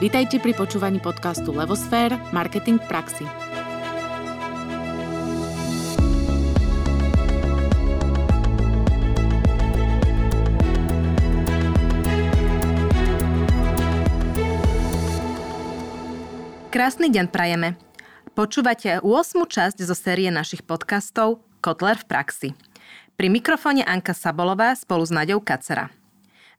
Vítajte pri počúvaní podcastu Levosfér – Marketing v praxi. Krásny deň prajeme. Počúvate 8. časť zo série našich podcastov Kotler v praxi. Pri mikrofóne Anka Sabolová spolu s Naďou Kacera.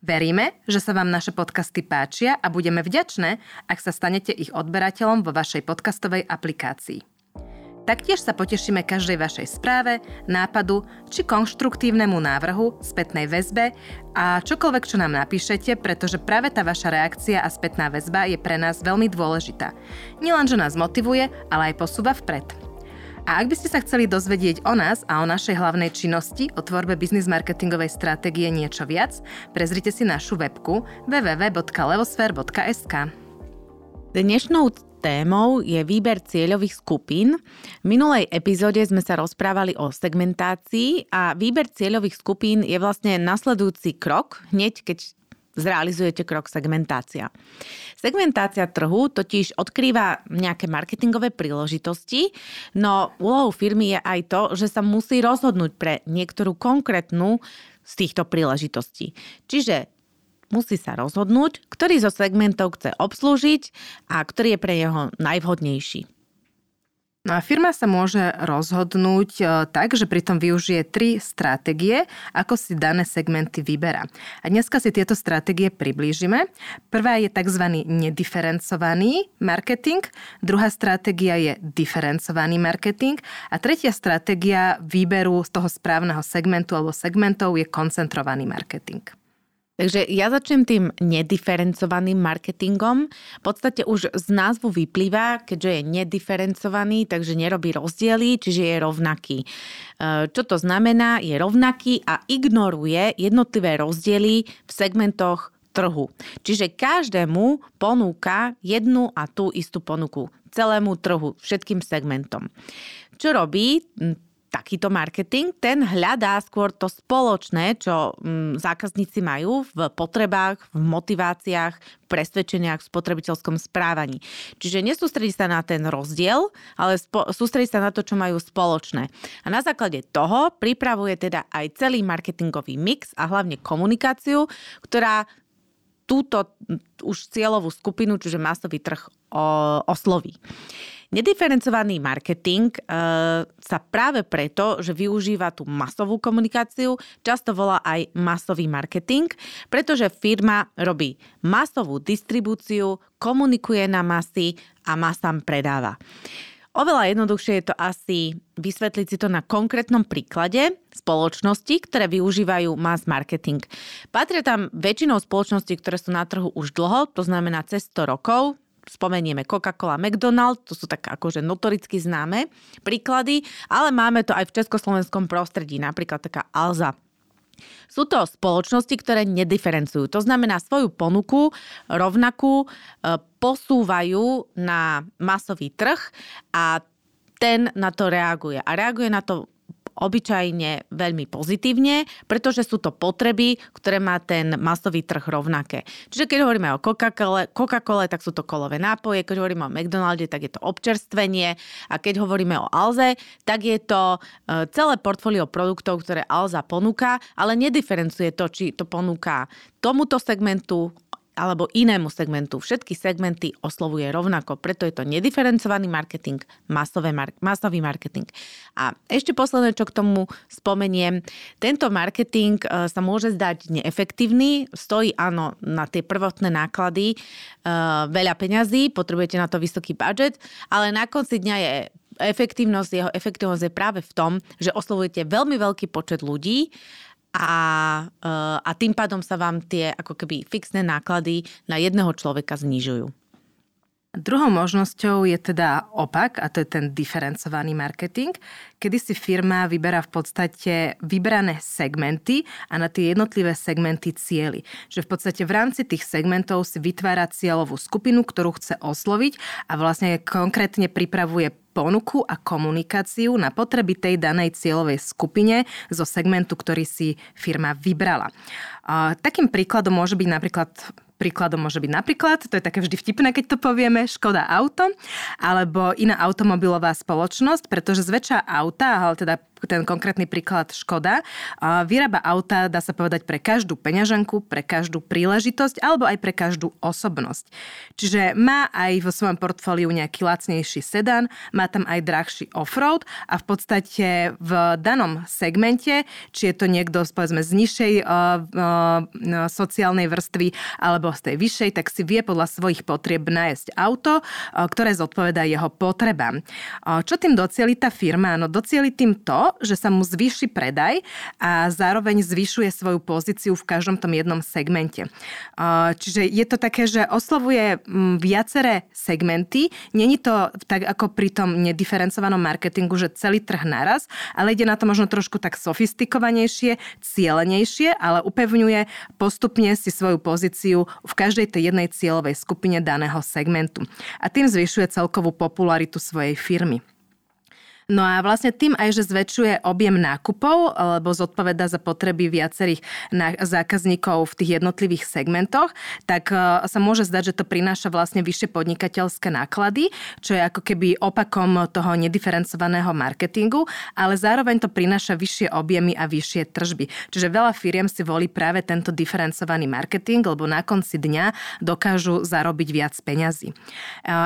Veríme, že sa vám naše podcasty páčia a budeme vďačné, ak sa stanete ich odberateľom vo vašej podcastovej aplikácii. Taktiež sa potešíme každej vašej správe, nápadu či konštruktívnemu návrhu, spätnej väzbe a čokoľvek, čo nám napíšete, pretože práve tá vaša reakcia a spätná väzba je pre nás veľmi dôležitá. Nielenže nás motivuje, ale aj posúva vpred. A ak by ste sa chceli dozvedieť o nás a o našej hlavnej činnosti, o tvorbe biznis marketingovej stratégie niečo viac, prezrite si našu webku www.levosphere.sk. Dnešnou témou je výber cieľových skupín. V minulej epizóde sme sa rozprávali o segmentácii a výber cieľových skupín je vlastne nasledujúci krok, hneď keď zrealizujete krok segmentácia. Segmentácia trhu totiž odkrýva nejaké marketingové príležitosti, no úlohou firmy je aj to, že sa musí rozhodnúť pre niektorú konkrétnu z týchto príležitostí. Čiže musí sa rozhodnúť, ktorý zo segmentov chce obslúžiť a ktorý je pre neho najvhodnejší. No a firma sa môže rozhodnúť e, tak, že pritom využije tri stratégie, ako si dané segmenty vyberá. A dneska si tieto stratégie priblížime. Prvá je tzv. nediferencovaný marketing, druhá stratégia je diferencovaný marketing a tretia stratégia výberu z toho správneho segmentu alebo segmentov je koncentrovaný marketing. Takže ja začnem tým nediferencovaným marketingom. V podstate už z názvu vyplýva, keďže je nediferencovaný, takže nerobí rozdiely, čiže je rovnaký. E, čo to znamená? Je rovnaký a ignoruje jednotlivé rozdiely v segmentoch trhu. Čiže každému ponúka jednu a tú istú ponuku celému trhu, všetkým segmentom. Čo robí? Takýto marketing, ten hľadá skôr to spoločné, čo mm, zákazníci majú v potrebách, v motiváciách, v presvedčeniach, v spotrebiteľskom správaní. Čiže nesústredí sa na ten rozdiel, ale spo- sústredí sa na to, čo majú spoločné. A na základe toho pripravuje teda aj celý marketingový mix a hlavne komunikáciu, ktorá túto už cieľovú skupinu, čiže masový trh, osloví. Nediferencovaný marketing e, sa práve preto, že využíva tú masovú komunikáciu, často volá aj masový marketing, pretože firma robí masovú distribúciu, komunikuje na masy a masám predáva. Oveľa jednoduchšie je to asi vysvetliť si to na konkrétnom príklade spoločnosti, ktoré využívajú mass marketing. Patria tam väčšinou spoločnosti, ktoré sú na trhu už dlho, to znamená cez 100 rokov, spomenieme Coca-Cola, McDonald's, to sú tak akože notoricky známe príklady, ale máme to aj v československom prostredí, napríklad taká Alza. Sú to spoločnosti, ktoré nediferencujú. To znamená, svoju ponuku rovnakú e, posúvajú na masový trh a ten na to reaguje. A reaguje na to obyčajne veľmi pozitívne, pretože sú to potreby, ktoré má ten masový trh rovnaké. Čiže keď hovoríme o Coca-Cole, Coca-Cole, tak sú to kolové nápoje, keď hovoríme o McDonalde, tak je to občerstvenie a keď hovoríme o Alze, tak je to e, celé portfólio produktov, ktoré Alza ponúka, ale nediferencuje to, či to ponúka tomuto segmentu, alebo inému segmentu. Všetky segmenty oslovuje rovnako, preto je to nediferencovaný marketing, masové mar- masový marketing. A ešte posledné, čo k tomu spomeniem, tento marketing e, sa môže zdať neefektívny, stojí áno na tie prvotné náklady e, veľa peňazí, potrebujete na to vysoký budget, ale na konci dňa je efektívnosť, jeho efektívnosť je práve v tom, že oslovujete veľmi veľký počet ľudí a, eh, a tým pádom sa vám tie ako keby fixné náklady na jedného človeka znižujú. Druhou možnosťou je teda opak, a to je ten diferencovaný marketing, kedy si firma vyberá v podstate vybrané segmenty a na tie jednotlivé segmenty cieli. Že v podstate v rámci tých segmentov si vytvára cieľovú skupinu, ktorú chce osloviť a vlastne konkrétne pripravuje ponuku a komunikáciu na potreby tej danej cieľovej skupine zo segmentu, ktorý si firma vybrala. Takým príkladom môže byť napríklad príkladom môže byť napríklad, to je také vždy vtipné, keď to povieme, Škoda Auto, alebo iná automobilová spoločnosť, pretože zväčša auta, ale teda ten konkrétny príklad Škoda, vyrába auta, dá sa povedať, pre každú peňaženku, pre každú príležitosť alebo aj pre každú osobnosť. Čiže má aj vo svojom portfóliu nejaký lacnejší sedan, má tam aj drahší offroad a v podstate v danom segmente, či je to niekto povedzme z nižšej uh, uh, sociálnej vrstvy alebo z tej vyššej, tak si vie podľa svojich potrieb nájsť auto, uh, ktoré zodpovedá jeho potrebám. Čo tým docieli tá firma? No docieli tým to, že sa mu zvýši predaj a zároveň zvyšuje svoju pozíciu v každom tom jednom segmente. Čiže je to také, že oslovuje viaceré segmenty. Není to tak ako pri tom nediferencovanom marketingu, že celý trh naraz, ale ide na to možno trošku tak sofistikovanejšie, cielenejšie, ale upevňuje postupne si svoju pozíciu v každej tej jednej cieľovej skupine daného segmentu. A tým zvyšuje celkovú popularitu svojej firmy. No a vlastne tým aj, že zväčšuje objem nákupov, lebo zodpoveda za potreby viacerých zákazníkov v tých jednotlivých segmentoch, tak e, sa môže zdať, že to prináša vlastne vyššie podnikateľské náklady, čo je ako keby opakom toho nediferencovaného marketingu, ale zároveň to prináša vyššie objemy a vyššie tržby. Čiže veľa firiem si volí práve tento diferencovaný marketing, lebo na konci dňa dokážu zarobiť viac peňazí. E,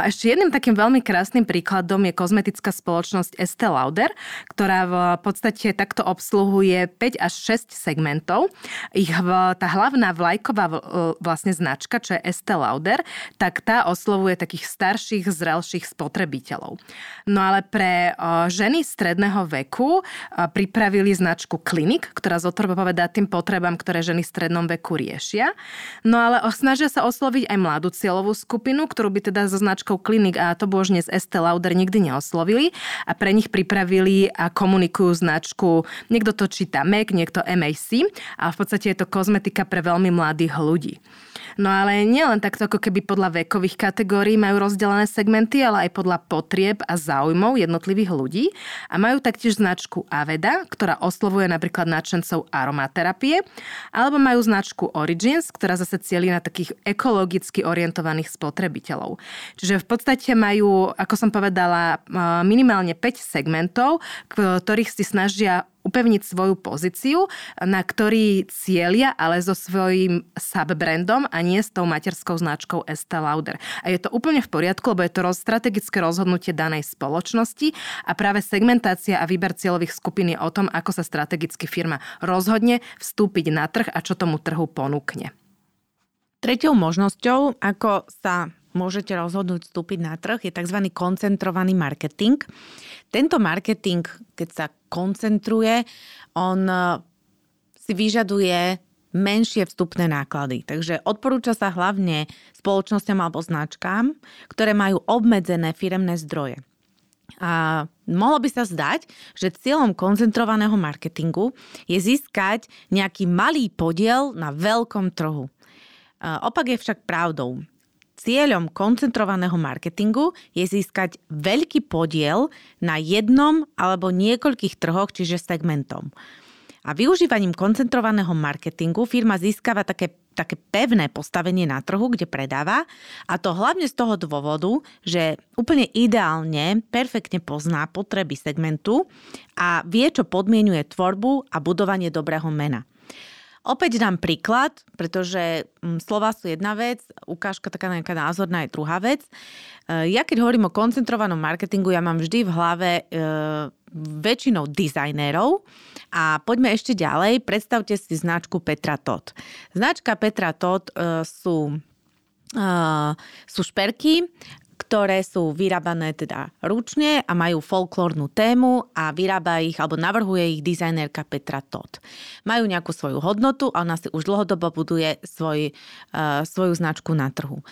ešte jedným takým veľmi krásnym príkladom je kozmetická spoločnosť Estée Lauder, ktorá v podstate takto obsluhuje 5 až 6 segmentov. Ich tá hlavná vlajková vlastne značka, čo je Estée Lauder, tak tá oslovuje takých starších, zrelších spotrebiteľov. No ale pre ženy stredného veku pripravili značku Klinik, ktorá zodpovedá tým potrebám, ktoré ženy v strednom veku riešia. No ale snažia sa osloviť aj mladú cieľovú skupinu, ktorú by teda so značkou Klinik a to božne z Estée Lauder nikdy neoslovili a pre nich nich pripravili a komunikujú značku, niekto to číta MAC, niekto MAC a v podstate je to kozmetika pre veľmi mladých ľudí. No ale nielen takto ako keby podľa vekových kategórií majú rozdelené segmenty, ale aj podľa potrieb a záujmov jednotlivých ľudí a majú taktiež značku Aveda, ktorá oslovuje napríklad nadšencov aromaterapie, alebo majú značku Origins, ktorá zase cieli na takých ekologicky orientovaných spotrebiteľov. Čiže v podstate majú, ako som povedala, minimálne 5 segmentov, ktorých si snažia upevniť svoju pozíciu, na ktorý cieľia, ale so svojím subbrandom a nie s tou materskou značkou Estée Lauder. A je to úplne v poriadku, lebo je to roz, strategické rozhodnutie danej spoločnosti a práve segmentácia a výber cieľových skupín je o tom, ako sa strategicky firma rozhodne vstúpiť na trh a čo tomu trhu ponúkne. Tretou možnosťou, ako sa môžete rozhodnúť vstúpiť na trh, je tzv. koncentrovaný marketing. Tento marketing, keď sa koncentruje, on e, si vyžaduje menšie vstupné náklady. Takže odporúča sa hlavne spoločnosťam alebo značkám, ktoré majú obmedzené firemné zdroje. A mohlo by sa zdať, že cieľom koncentrovaného marketingu je získať nejaký malý podiel na veľkom trhu. Opak je však pravdou. Cieľom koncentrovaného marketingu je získať veľký podiel na jednom alebo niekoľkých trhoch, čiže segmentom. A využívaním koncentrovaného marketingu firma získava také, také pevné postavenie na trhu, kde predáva a to hlavne z toho dôvodu, že úplne ideálne, perfektne pozná potreby segmentu a vie, čo podmienuje tvorbu a budovanie dobrého mena. Opäť dám príklad, pretože mm, slova sú jedna vec, ukážka taká nejaká názorná je druhá vec. E, ja keď hovorím o koncentrovanom marketingu, ja mám vždy v hlave e, väčšinou dizajnérov a poďme ešte ďalej. Predstavte si značku Petra Todd. Značka Petra Todd e, sú, e, sú šperky, ktoré sú vyrábané teda ručne a majú folklórnu tému a vyrába ich alebo navrhuje ich dizajnérka Petra Todd. Majú nejakú svoju hodnotu a ona si už dlhodobo buduje svoj, uh, svoju značku na trhu.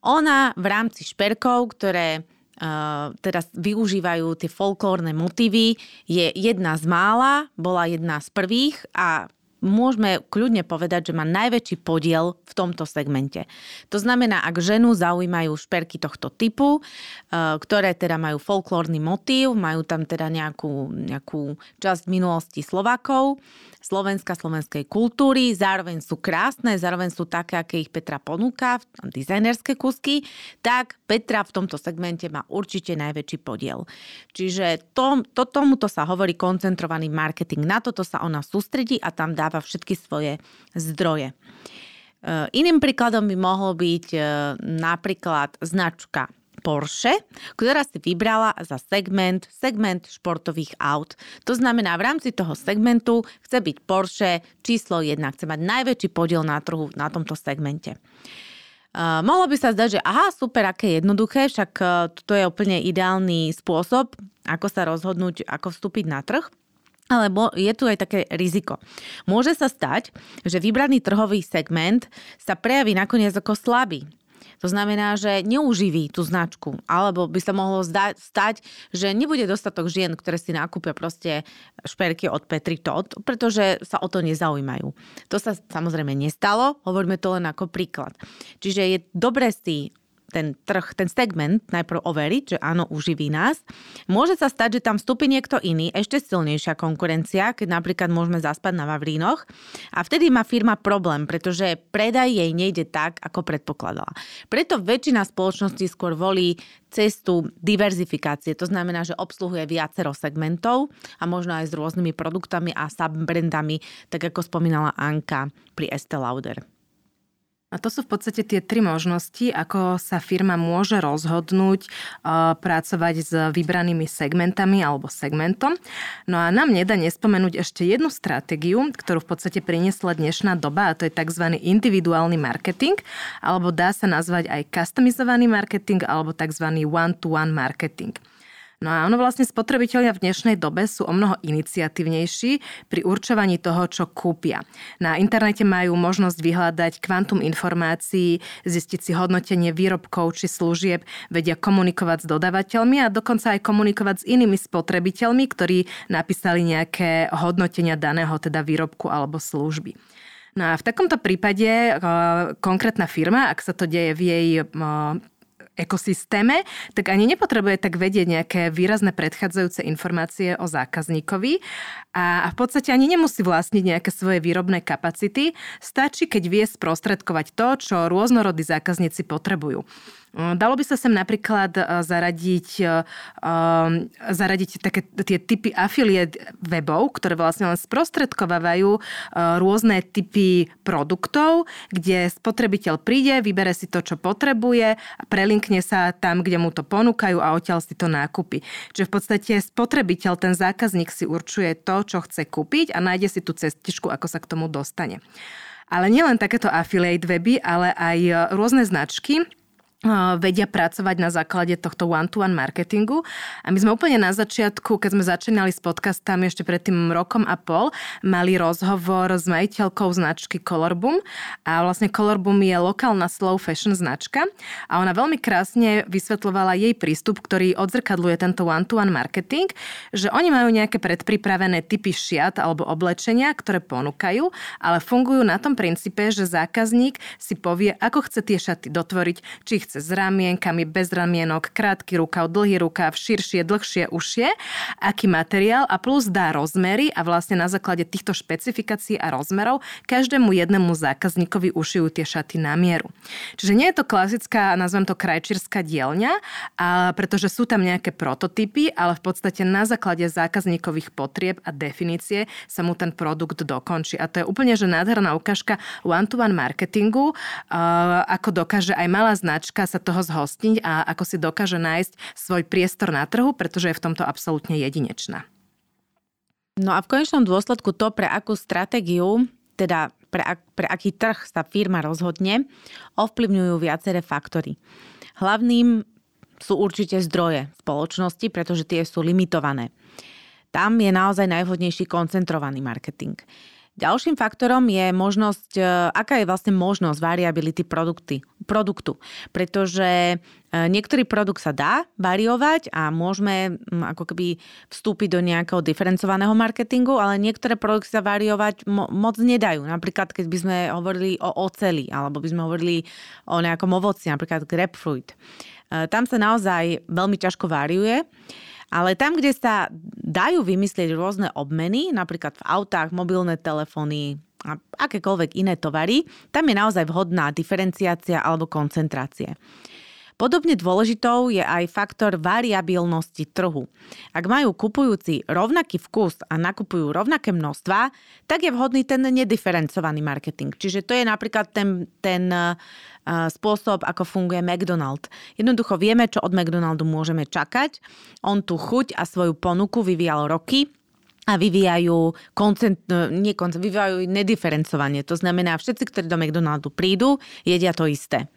Ona v rámci šperkov, ktoré Uh, teda využívajú tie folklórne motívy, je jedna z mála, bola jedna z prvých a môžeme kľudne povedať, že má najväčší podiel v tomto segmente. To znamená, ak ženu zaujímajú šperky tohto typu, eh, ktoré teda majú folklórny motív, majú tam teda nejakú, nejakú časť minulosti Slovákov, Slovenska, slovenskej kultúry, zároveň sú krásne, zároveň sú také, aké ich Petra ponúka, dizajnerské kusky, tak Petra v tomto segmente má určite najväčší podiel. Čiže to, to, tomuto sa hovorí koncentrovaný marketing. Na toto sa ona sústredí a tam dáva všetky svoje zdroje. E, iným príkladom by mohol byť e, napríklad značka Porsche, ktorá si vybrala za segment, segment športových aut. To znamená, v rámci toho segmentu chce byť Porsche číslo 1, chce mať najväčší podiel na trhu na tomto segmente. Uh, mohlo by sa zdať, že aha, super, aké jednoduché, však uh, to je úplne ideálny spôsob, ako sa rozhodnúť, ako vstúpiť na trh. Ale je tu aj také riziko. Môže sa stať, že vybraný trhový segment sa prejaví nakoniec ako slabý. To znamená, že neuživí tú značku. Alebo by sa mohlo zdať, stať, že nebude dostatok žien, ktoré si nakúpia proste šperky od Petri Todd, pretože sa o to nezaujímajú. To sa samozrejme nestalo, hovoríme to len ako príklad. Čiže je dobré si ten trh, ten segment najprv overiť, že áno, uživí nás. Môže sa stať, že tam vstúpi niekto iný, ešte silnejšia konkurencia, keď napríklad môžeme zaspať na Vavrínoch a vtedy má firma problém, pretože predaj jej nejde tak, ako predpokladala. Preto väčšina spoločností skôr volí cestu diverzifikácie. To znamená, že obsluhuje viacero segmentov a možno aj s rôznymi produktami a subbrandami, tak ako spomínala Anka pri Estée Lauder. A to sú v podstate tie tri možnosti, ako sa firma môže rozhodnúť uh, pracovať s vybranými segmentami alebo segmentom. No a nám nedá nespomenúť ešte jednu stratégiu, ktorú v podstate priniesla dnešná doba a to je tzv. individuálny marketing, alebo dá sa nazvať aj customizovaný marketing alebo tzv. one-to-one marketing. No a ono vlastne spotrebitelia v dnešnej dobe sú o mnoho iniciatívnejší pri určovaní toho, čo kúpia. Na internete majú možnosť vyhľadať kvantum informácií, zistiť si hodnotenie výrobkov či služieb, vedia komunikovať s dodávateľmi a dokonca aj komunikovať s inými spotrebiteľmi, ktorí napísali nejaké hodnotenia daného teda výrobku alebo služby. No a v takomto prípade konkrétna firma, ak sa to deje v jej ekosystéme, tak ani nepotrebuje tak vedieť nejaké výrazné predchádzajúce informácie o zákazníkovi a v podstate ani nemusí vlastniť nejaké svoje výrobné kapacity. Stačí, keď vie sprostredkovať to, čo rôznorodí zákazníci potrebujú. Dalo by sa sem napríklad e, zaradiť, e, um, zaradiť také tie typy affiliate webov, ktoré vlastne len sprostredkovávajú rôzne typy produktov, kde spotrebiteľ príde, vybere si to, čo potrebuje, prelinkne sa tam, kde mu to ponúkajú a odtiaľ si to nákupy. Čiže v podstate spotrebiteľ, ten zákazník si určuje to, čo chce kúpiť a nájde si tú cestičku, ako sa k tomu dostane. Ale nielen takéto affiliate weby, ale aj rôzne značky, vedia pracovať na základe tohto one-to-one marketingu. A my sme úplne na začiatku, keď sme začínali s podcastami ešte pred tým rokom a pol, mali rozhovor s majiteľkou značky Colorbum. A vlastne Colorbum je lokálna slow fashion značka a ona veľmi krásne vysvetľovala jej prístup, ktorý odzrkadluje tento one-to-one marketing, že oni majú nejaké predpripravené typy šiat alebo oblečenia, ktoré ponúkajú, ale fungujú na tom princípe, že zákazník si povie, ako chce tie šaty dotvoriť, či chce s ramienkami, bez ramienok, krátky rukav, dlhý rukav, širšie, dlhšie, užšie, aký materiál a plus dá rozmery a vlastne na základe týchto špecifikácií a rozmerov každému jednému zákazníkovi ušijú tie šaty na mieru. Čiže nie je to klasická, nazvem to krajčírska dielňa, a pretože sú tam nejaké prototypy, ale v podstate na základe zákazníkových potrieb a definície sa mu ten produkt dokončí. A to je úplne že nádherná ukážka one-to-one marketingu, ako dokáže aj malá značka sa toho zhostiť a ako si dokáže nájsť svoj priestor na trhu, pretože je v tomto absolútne jedinečná. No a v konečnom dôsledku to, pre akú stratégiu, teda pre, pre aký trh sa firma rozhodne, ovplyvňujú viaceré faktory. Hlavným sú určite zdroje spoločnosti, pretože tie sú limitované. Tam je naozaj najvhodnejší koncentrovaný marketing. Ďalším faktorom je možnosť, e, aká je vlastne možnosť variability produkty, produktu. Pretože e, niektorý produkt sa dá variovať a môžeme ako keby vstúpiť do nejakého diferencovaného marketingu, ale niektoré produkty sa variovať mo- moc nedajú. Napríklad, keď by sme hovorili o oceli, alebo by sme hovorili o nejakom ovoci, napríklad grapefruit. E, tam sa naozaj veľmi ťažko variuje Ale tam, kde sa dajú vymyslieť rôzne obmeny, napríklad v autách, mobilné telefóny, a akékoľvek iné tovary, tam je naozaj vhodná diferenciácia alebo koncentrácie. Podobne dôležitou je aj faktor variabilnosti trhu. Ak majú kupujúci rovnaký vkus a nakupujú rovnaké množstva, tak je vhodný ten nediferencovaný marketing. Čiže to je napríklad ten, ten uh, spôsob, ako funguje McDonald. Jednoducho vieme, čo od McDonaldu môžeme čakať. On tú chuť a svoju ponuku vyvíjal roky, a vyvíjajú koncent, no, nie koncent, vyvíjajú nediferencovanie. To znamená, všetci, ktorí do McDonaldu prídu, jedia to isté.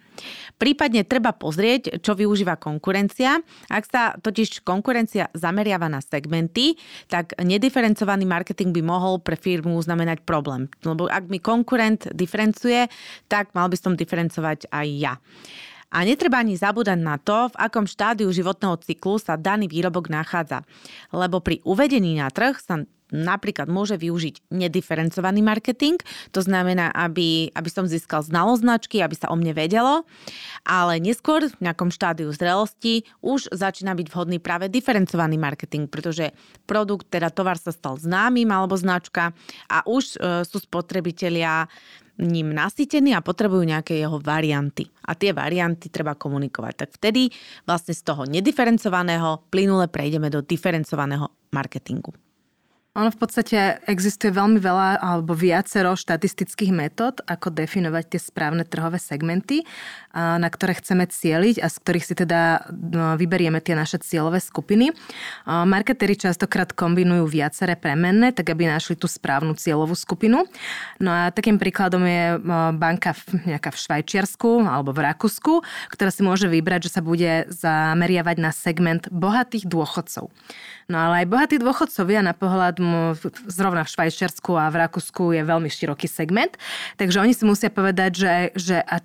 Prípadne treba pozrieť, čo využíva konkurencia. Ak sa totiž konkurencia zameriava na segmenty, tak nediferencovaný marketing by mohol pre firmu znamenať problém. Lebo ak mi konkurent diferencuje, tak mal by som diferencovať aj ja. A netreba ani zabúdať na to, v akom štádiu životného cyklu sa daný výrobok nachádza. Lebo pri uvedení na trh sa napríklad môže využiť nediferencovaný marketing, to znamená, aby, aby som získal znalosť značky, aby sa o mne vedelo, ale neskôr v nejakom štádiu zrelosti už začína byť vhodný práve diferencovaný marketing, pretože produkt, teda tovar sa stal známym alebo značka a už e, sú spotrebitelia ním nasytení a potrebujú nejaké jeho varianty. A tie varianty treba komunikovať. Tak vtedy vlastne z toho nediferencovaného plynule prejdeme do diferencovaného marketingu. Ono v podstate existuje veľmi veľa alebo viacero štatistických metód, ako definovať tie správne trhové segmenty, na ktoré chceme cieliť a z ktorých si teda no, vyberieme tie naše cieľové skupiny. Marketéri častokrát kombinujú viaceré premenné, tak aby našli tú správnu cieľovú skupinu. No a takým príkladom je banka nejaká v Švajčiarsku alebo v Rakúsku, ktorá si môže vybrať, že sa bude zameriavať na segment bohatých dôchodcov. No ale aj bohatí dôchodcovia na pohľad zrovna v Švajčiarsku a v Rakúsku je veľmi široký segment, takže oni si musia povedať, že, že a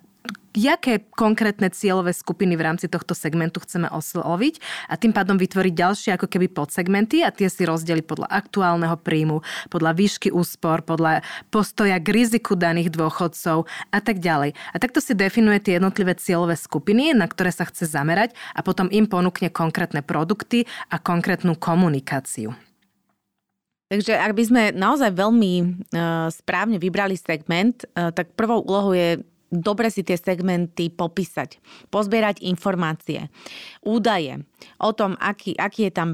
jaké konkrétne cieľové skupiny v rámci tohto segmentu chceme osloviť a tým pádom vytvoriť ďalšie ako keby podsegmenty a tie si rozdeliť podľa aktuálneho príjmu, podľa výšky úspor, podľa postoja k riziku daných dôchodcov a tak ďalej. A takto si definuje tie jednotlivé cieľové skupiny, na ktoré sa chce zamerať a potom im ponúkne konkrétne produkty a konkrétnu komunikáciu. Takže ak by sme naozaj veľmi uh, správne vybrali segment, uh, tak prvou úlohou je dobre si tie segmenty popísať, pozbierať informácie, údaje o tom, aký, aký je tam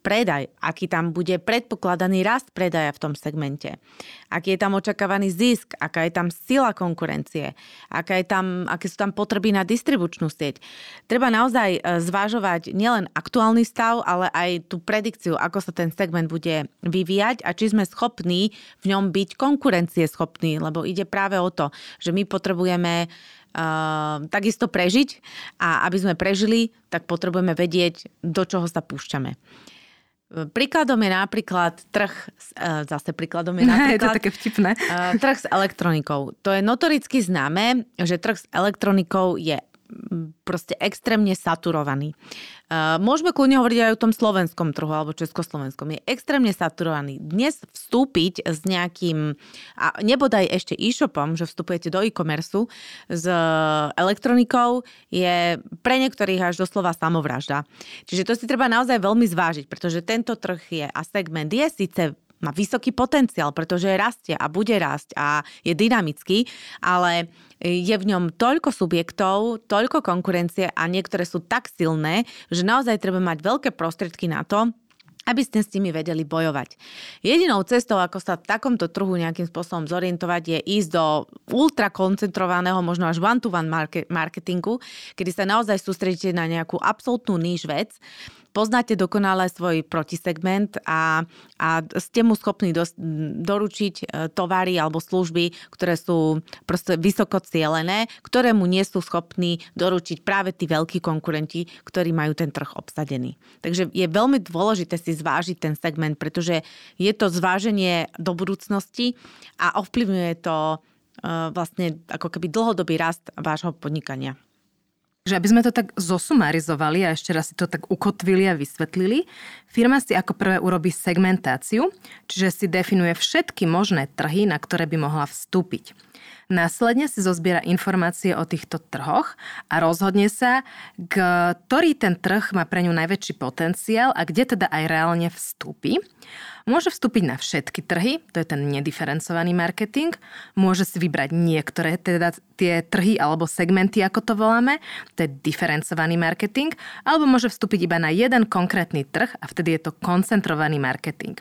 predaj, aký tam bude predpokladaný rast predaja v tom segmente, aký je tam očakávaný zisk, aká je tam sila konkurencie, aká je tam, aké sú tam potreby na distribučnú sieť. Treba naozaj e, zvážovať nielen aktuálny stav, ale aj tú predikciu, ako sa ten segment bude vyvíjať a či sme schopní v ňom byť konkurencieschopní, lebo ide práve o to, že my potrebujeme Uh, takisto prežiť a aby sme prežili, tak potrebujeme vedieť, do čoho sa púšťame. Príkladom je napríklad trh, e, zase príkladom je napríklad... je to také vtipné. E, trh s elektronikou. To je notoricky známe, že trh s elektronikou je proste extrémne saturovaný. Môžeme kľudne hovoriť aj o tom slovenskom trhu alebo československom. Je extrémne saturovaný. Dnes vstúpiť s nejakým, a nebodaj ešte e-shopom, že vstupujete do e-commerce s elektronikou, je pre niektorých až doslova samovražda. Čiže to si treba naozaj veľmi zvážiť, pretože tento trh je a segment je síce má vysoký potenciál, pretože rastie a bude rásť a je dynamický, ale je v ňom toľko subjektov, toľko konkurencie a niektoré sú tak silné, že naozaj treba mať veľké prostriedky na to, aby ste s nimi vedeli bojovať. Jedinou cestou, ako sa v takomto trhu nejakým spôsobom zorientovať, je ísť do ultrakoncentrovaného, možno až one-to-one marketingu, kedy sa naozaj sústredíte na nejakú absolútnu níž vec poznáte dokonale svoj protisegment a, a ste mu schopní do, doručiť e, tovary alebo služby, ktoré sú proste vysoko cielené, ktoré mu nie sú schopní doručiť práve tí veľkí konkurenti, ktorí majú ten trh obsadený. Takže je veľmi dôležité si zvážiť ten segment, pretože je to zváženie do budúcnosti a ovplyvňuje to e, vlastne ako keby dlhodobý rast vášho podnikania. Že aby sme to tak zosumarizovali a ešte raz si to tak ukotvili a vysvetlili, firma si ako prvé urobí segmentáciu, čiže si definuje všetky možné trhy, na ktoré by mohla vstúpiť. Následne si zozbiera informácie o týchto trhoch a rozhodne sa, ktorý ten trh má pre ňu najväčší potenciál a kde teda aj reálne vstúpi. Môže vstúpiť na všetky trhy, to je ten nediferencovaný marketing. Môže si vybrať niektoré teda tie trhy alebo segmenty, ako to voláme, to je diferencovaný marketing, alebo môže vstúpiť iba na jeden konkrétny trh a vtedy je to koncentrovaný marketing.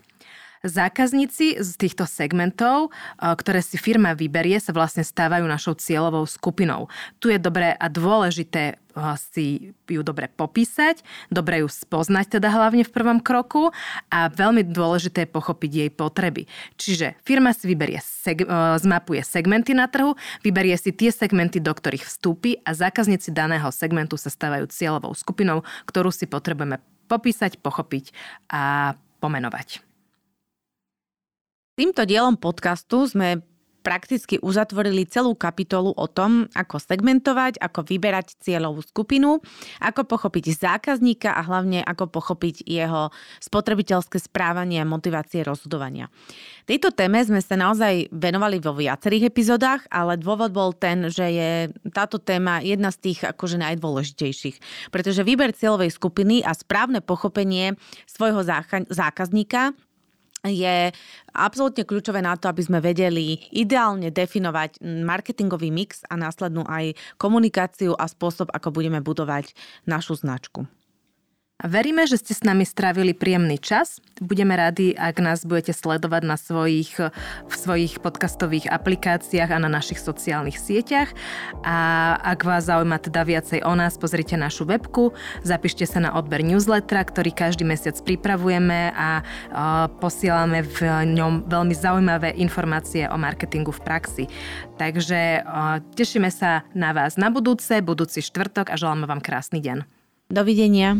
Zákazníci z týchto segmentov, ktoré si firma vyberie, sa vlastne stávajú našou cieľovou skupinou. Tu je dobré a dôležité si ju dobre popísať, dobre ju spoznať teda hlavne v prvom kroku a veľmi dôležité je pochopiť jej potreby. Čiže firma si vyberie, seg- zmapuje segmenty na trhu, vyberie si tie segmenty, do ktorých vstúpi a zákazníci daného segmentu sa stávajú cieľovou skupinou, ktorú si potrebujeme popísať, pochopiť a pomenovať. Týmto dielom podcastu sme prakticky uzatvorili celú kapitolu o tom, ako segmentovať, ako vyberať cieľovú skupinu, ako pochopiť zákazníka a hlavne ako pochopiť jeho spotrebiteľské správanie a motivácie rozhodovania. Tejto téme sme sa naozaj venovali vo viacerých epizodách, ale dôvod bol ten, že je táto téma jedna z tých akože najdôležitejších, pretože výber cieľovej skupiny a správne pochopenie svojho zákazníka je absolútne kľúčové na to, aby sme vedeli ideálne definovať marketingový mix a následnú aj komunikáciu a spôsob, ako budeme budovať našu značku. Veríme, že ste s nami strávili príjemný čas. Budeme radi, ak nás budete sledovať na svojich, v svojich podcastových aplikáciách a na našich sociálnych sieťach. A ak vás zaujíma teda viacej o nás, pozrite našu webku, zapíšte sa na odber newslettera, ktorý každý mesiac pripravujeme a posielame v ňom veľmi zaujímavé informácie o marketingu v praxi. Takže tešíme sa na vás na budúce, budúci štvrtok a želáme vám krásny deň. Dovidenia.